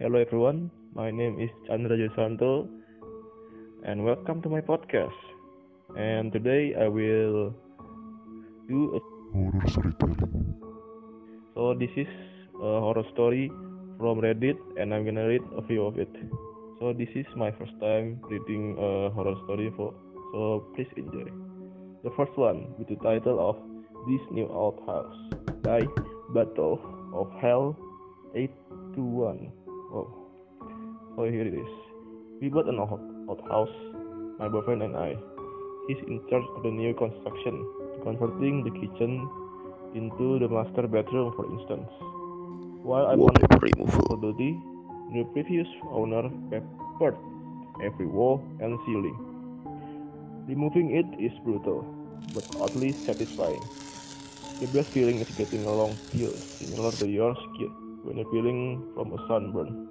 Hello everyone, my name is Chandra Josanto and welcome to my podcast. And today I will do a horror storytelling. so this is a horror story from Reddit and I'm gonna read a few of it. So this is my first time reading a horror story for so please enjoy. The first one with the title of This New Old House by Battle of Hell 821. Oh, so here it is. We bought an old, old house, my boyfriend and I. He's in charge of the new construction, converting the kitchen into the master bedroom, for instance. While I'm on Wallpaper removal. for duty, the previous owner peppered every wall and ceiling. Removing it is brutal, but oddly satisfying. The best feeling is getting a long peel, similar to your skin when you're peeling from a sunburn.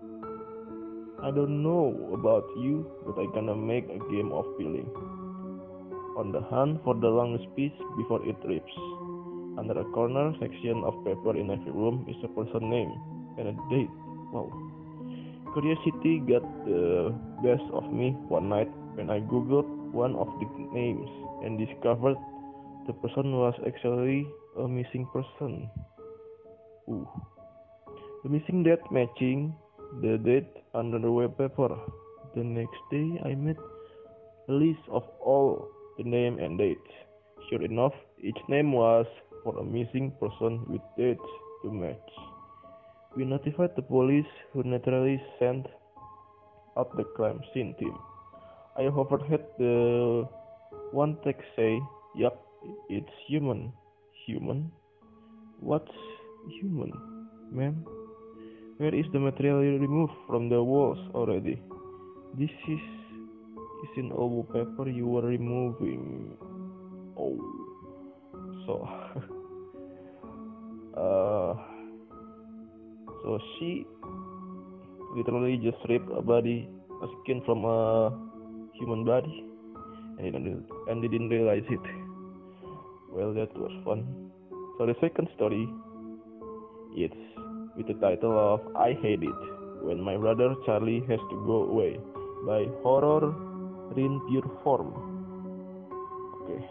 I don't know about you, but I gonna make a game of peeling. On the hunt for the longest piece before it rips. Under a corner section of paper in every room is a person name and a date. Wow. Curiosity got the best of me one night when I googled one of the names and discovered the person was actually a missing person. Ooh. The missing date matching the date under the wallpaper. The next day I made a list of all the name and dates. Sure enough, each name was for a missing person with dates to match. We notified the police, who naturally sent out the crime scene team. I overheard the one text say, Yup, it's human. Human? What's human, ma'am? Where is the material you removed from the walls already? This is is in all wallpaper you were removing. Oh, so uh, so she literally just ripped a body, a skin from a human body, and and didn't realize it. Well, that was fun. So the second story, it's with the title of "I Hate It When My Brother Charlie Has to Go Away" by Horror in Pure Form. Okay,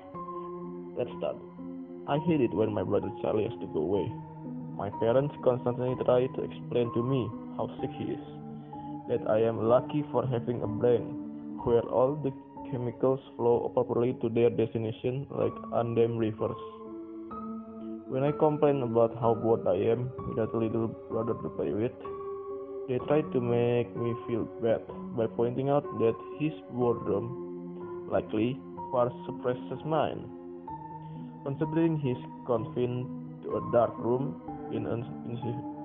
let's start. I hate it when my brother Charlie has to go away. My parents constantly try to explain to me how sick he is, that I am lucky for having a brain where all the chemicals flow properly to their destination like undammed rivers. When I complain about how bored I am without a little brother to play with, they try to make me feel bad by pointing out that his boredom likely far suppresses mine. Considering he's confined to a dark room in an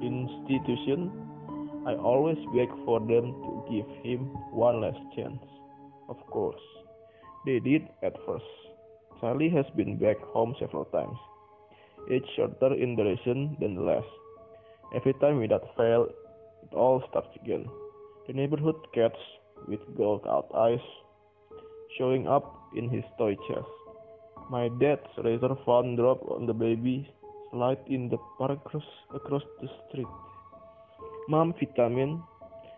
institution, I always beg for them to give him one last chance. Of course, they did at first. Charlie has been back home several times, each shorter in duration than the last. Every time without fail, it all starts again. The neighborhood cats with gold out eyes showing up in his toy chest. My dad's razor phone drop on the baby slide in the park across, across the street. Mom vitamin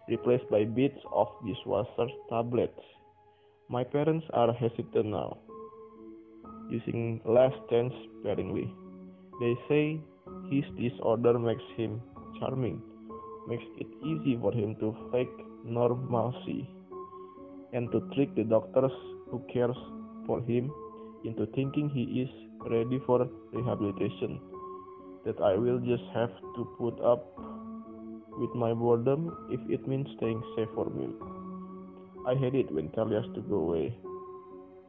replaced by bits of dishwasher tablets. My parents are hesitant now, using last chance sparingly. They say his disorder makes him charming, makes it easy for him to fake normalcy, and to trick the doctors who cares for him into thinking he is ready for rehabilitation. That I will just have to put up with my boredom if it means staying safe for me. I hate it when Charlie has to go away.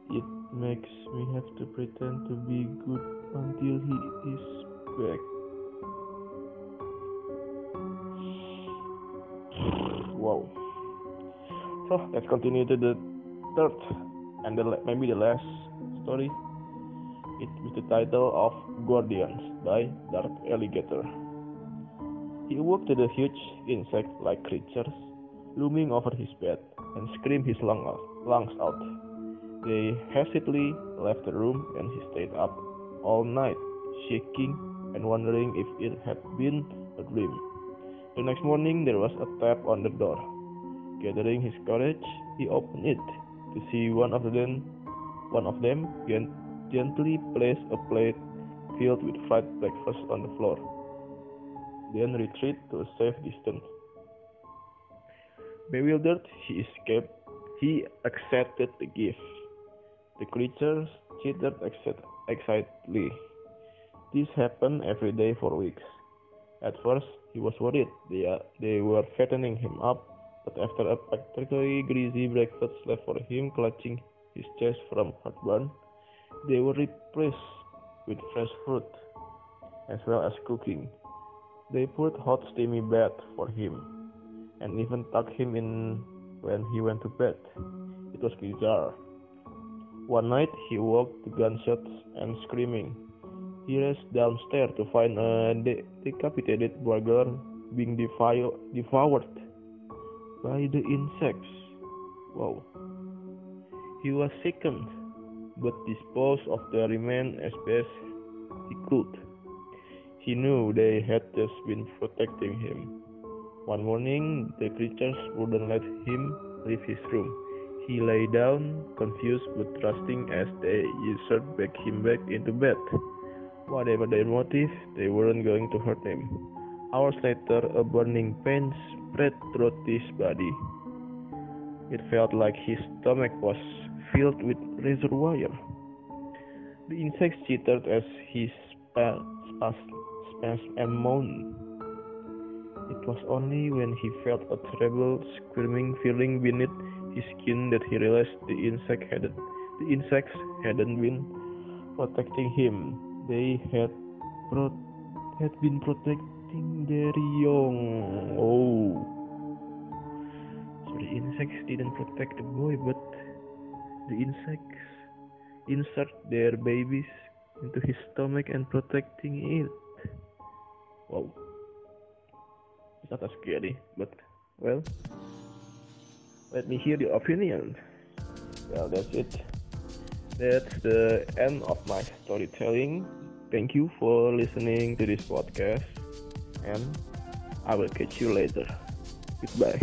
It makes me have to pretend to be good until he is back. Wow. So let's continue to the third and the, maybe the last story. It with the title of Guardians by Dark Alligator. He awoke to the huge insect-like creatures looming over his bed and screamed his lungs out. They hastily left the room and he stayed up all night, shaking and wondering if it had been a dream. The next morning, there was a tap on the door. Gathering his courage, he opened it to see one of them, one of them gently place a plate filled with fried breakfast on the floor, then retreat to a safe distance. Bewildered, he escaped. He accepted the gift. The creatures chittered excitedly. This happened every day for weeks. At first, he was worried they, uh, they were fattening him up, but after a particularly greasy breakfast left for him clutching his chest from heartburn, they were replaced with fresh fruit, as well as cooking. They put hot steamy bath for him, and even tucked him in when he went to bed. It was bizarre. One night he woke to gunshots and screaming. He raced downstairs to find a de- decapitated burglar being devoured by the insects. Wow. He was sickened, but disposed of the remains as best he could. He knew they had just been protecting him. One morning, the creatures wouldn't let him leave his room. He lay down, confused but trusting as they usurped back him back into bed. Whatever their motive, they weren't going to hurt him. Hours later, a burning pain spread throughout his body. It felt like his stomach was filled with razor wire. The insects chittered as he spasmed and moaned. It was only when he felt a terrible screaming feeling beneath his skin that he realized the insect hadn't the insects hadn't been protecting him. They had pro- had been protecting their young. Oh. So the insects didn't protect the boy, but the insects insert their babies into his stomach and protecting it. Wow. It's not as scary, but well, let me hear your opinion. Well, that's it. That's the end of my storytelling. Thank you for listening to this podcast, and I will catch you later. Goodbye.